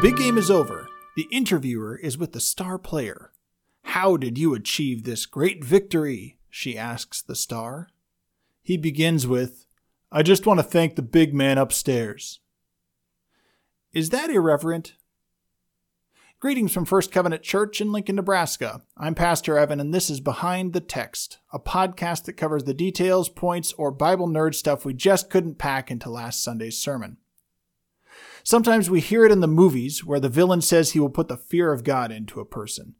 Big game is over. The interviewer is with the star player. How did you achieve this great victory? She asks the star. He begins with, I just want to thank the big man upstairs. Is that irreverent? Greetings from First Covenant Church in Lincoln, Nebraska. I'm Pastor Evan, and this is Behind the Text, a podcast that covers the details, points, or Bible nerd stuff we just couldn't pack into last Sunday's sermon. Sometimes we hear it in the movies where the villain says he will put the fear of God into a person.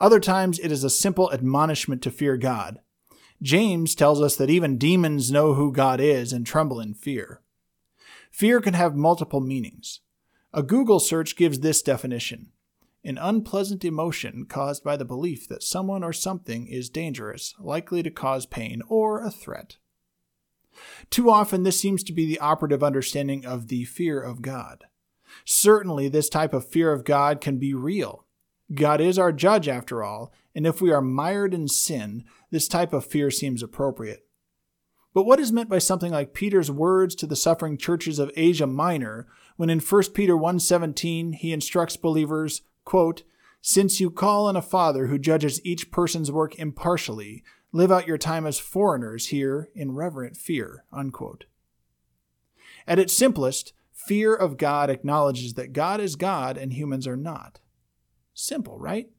Other times it is a simple admonishment to fear God. James tells us that even demons know who God is and tremble in fear. Fear can have multiple meanings. A Google search gives this definition an unpleasant emotion caused by the belief that someone or something is dangerous, likely to cause pain, or a threat. Too often, this seems to be the operative understanding of the fear of God. Certainly, this type of fear of God can be real. God is our judge, after all, and if we are mired in sin, this type of fear seems appropriate. But what is meant by something like Peter's words to the suffering churches of Asia Minor when in 1 Peter 1:17 he instructs believers, quote, "Since you call on a Father who judges each person's work impartially, live out your time as foreigners here in reverent fear." Unquote. At its simplest, fear of God acknowledges that God is God and humans are not. Simple, right?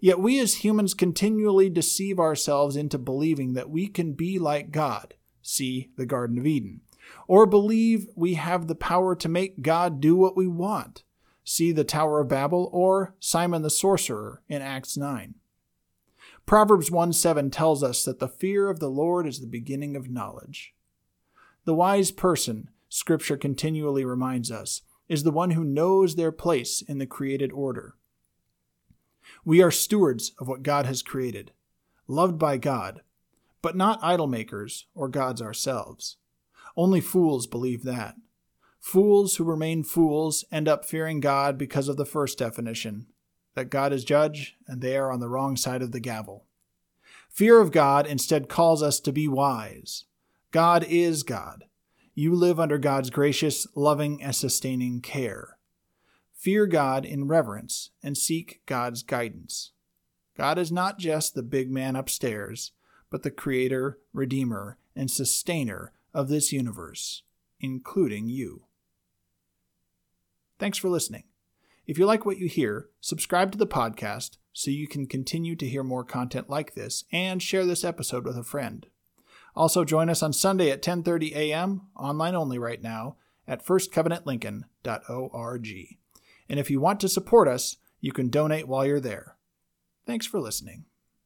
Yet we as humans continually deceive ourselves into believing that we can be like God, see the Garden of Eden, or believe we have the power to make God do what we want, see the Tower of Babel or Simon the Sorcerer in Acts 9. Proverbs 1 7 tells us that the fear of the Lord is the beginning of knowledge. The wise person, Scripture continually reminds us, is the one who knows their place in the created order. We are stewards of what God has created, loved by God, but not idol makers or gods ourselves. Only fools believe that. Fools who remain fools end up fearing God because of the first definition that God is judge and they are on the wrong side of the gavel. Fear of God instead calls us to be wise. God is God. You live under God's gracious, loving, and sustaining care. Fear God in reverence and seek God's guidance. God is not just the big man upstairs, but the creator, redeemer, and sustainer of this universe, including you. Thanks for listening. If you like what you hear, subscribe to the podcast so you can continue to hear more content like this and share this episode with a friend. Also join us on Sunday at 10:30 a.m. online only right now at firstcovenantlincoln.org. And if you want to support us, you can donate while you're there. Thanks for listening.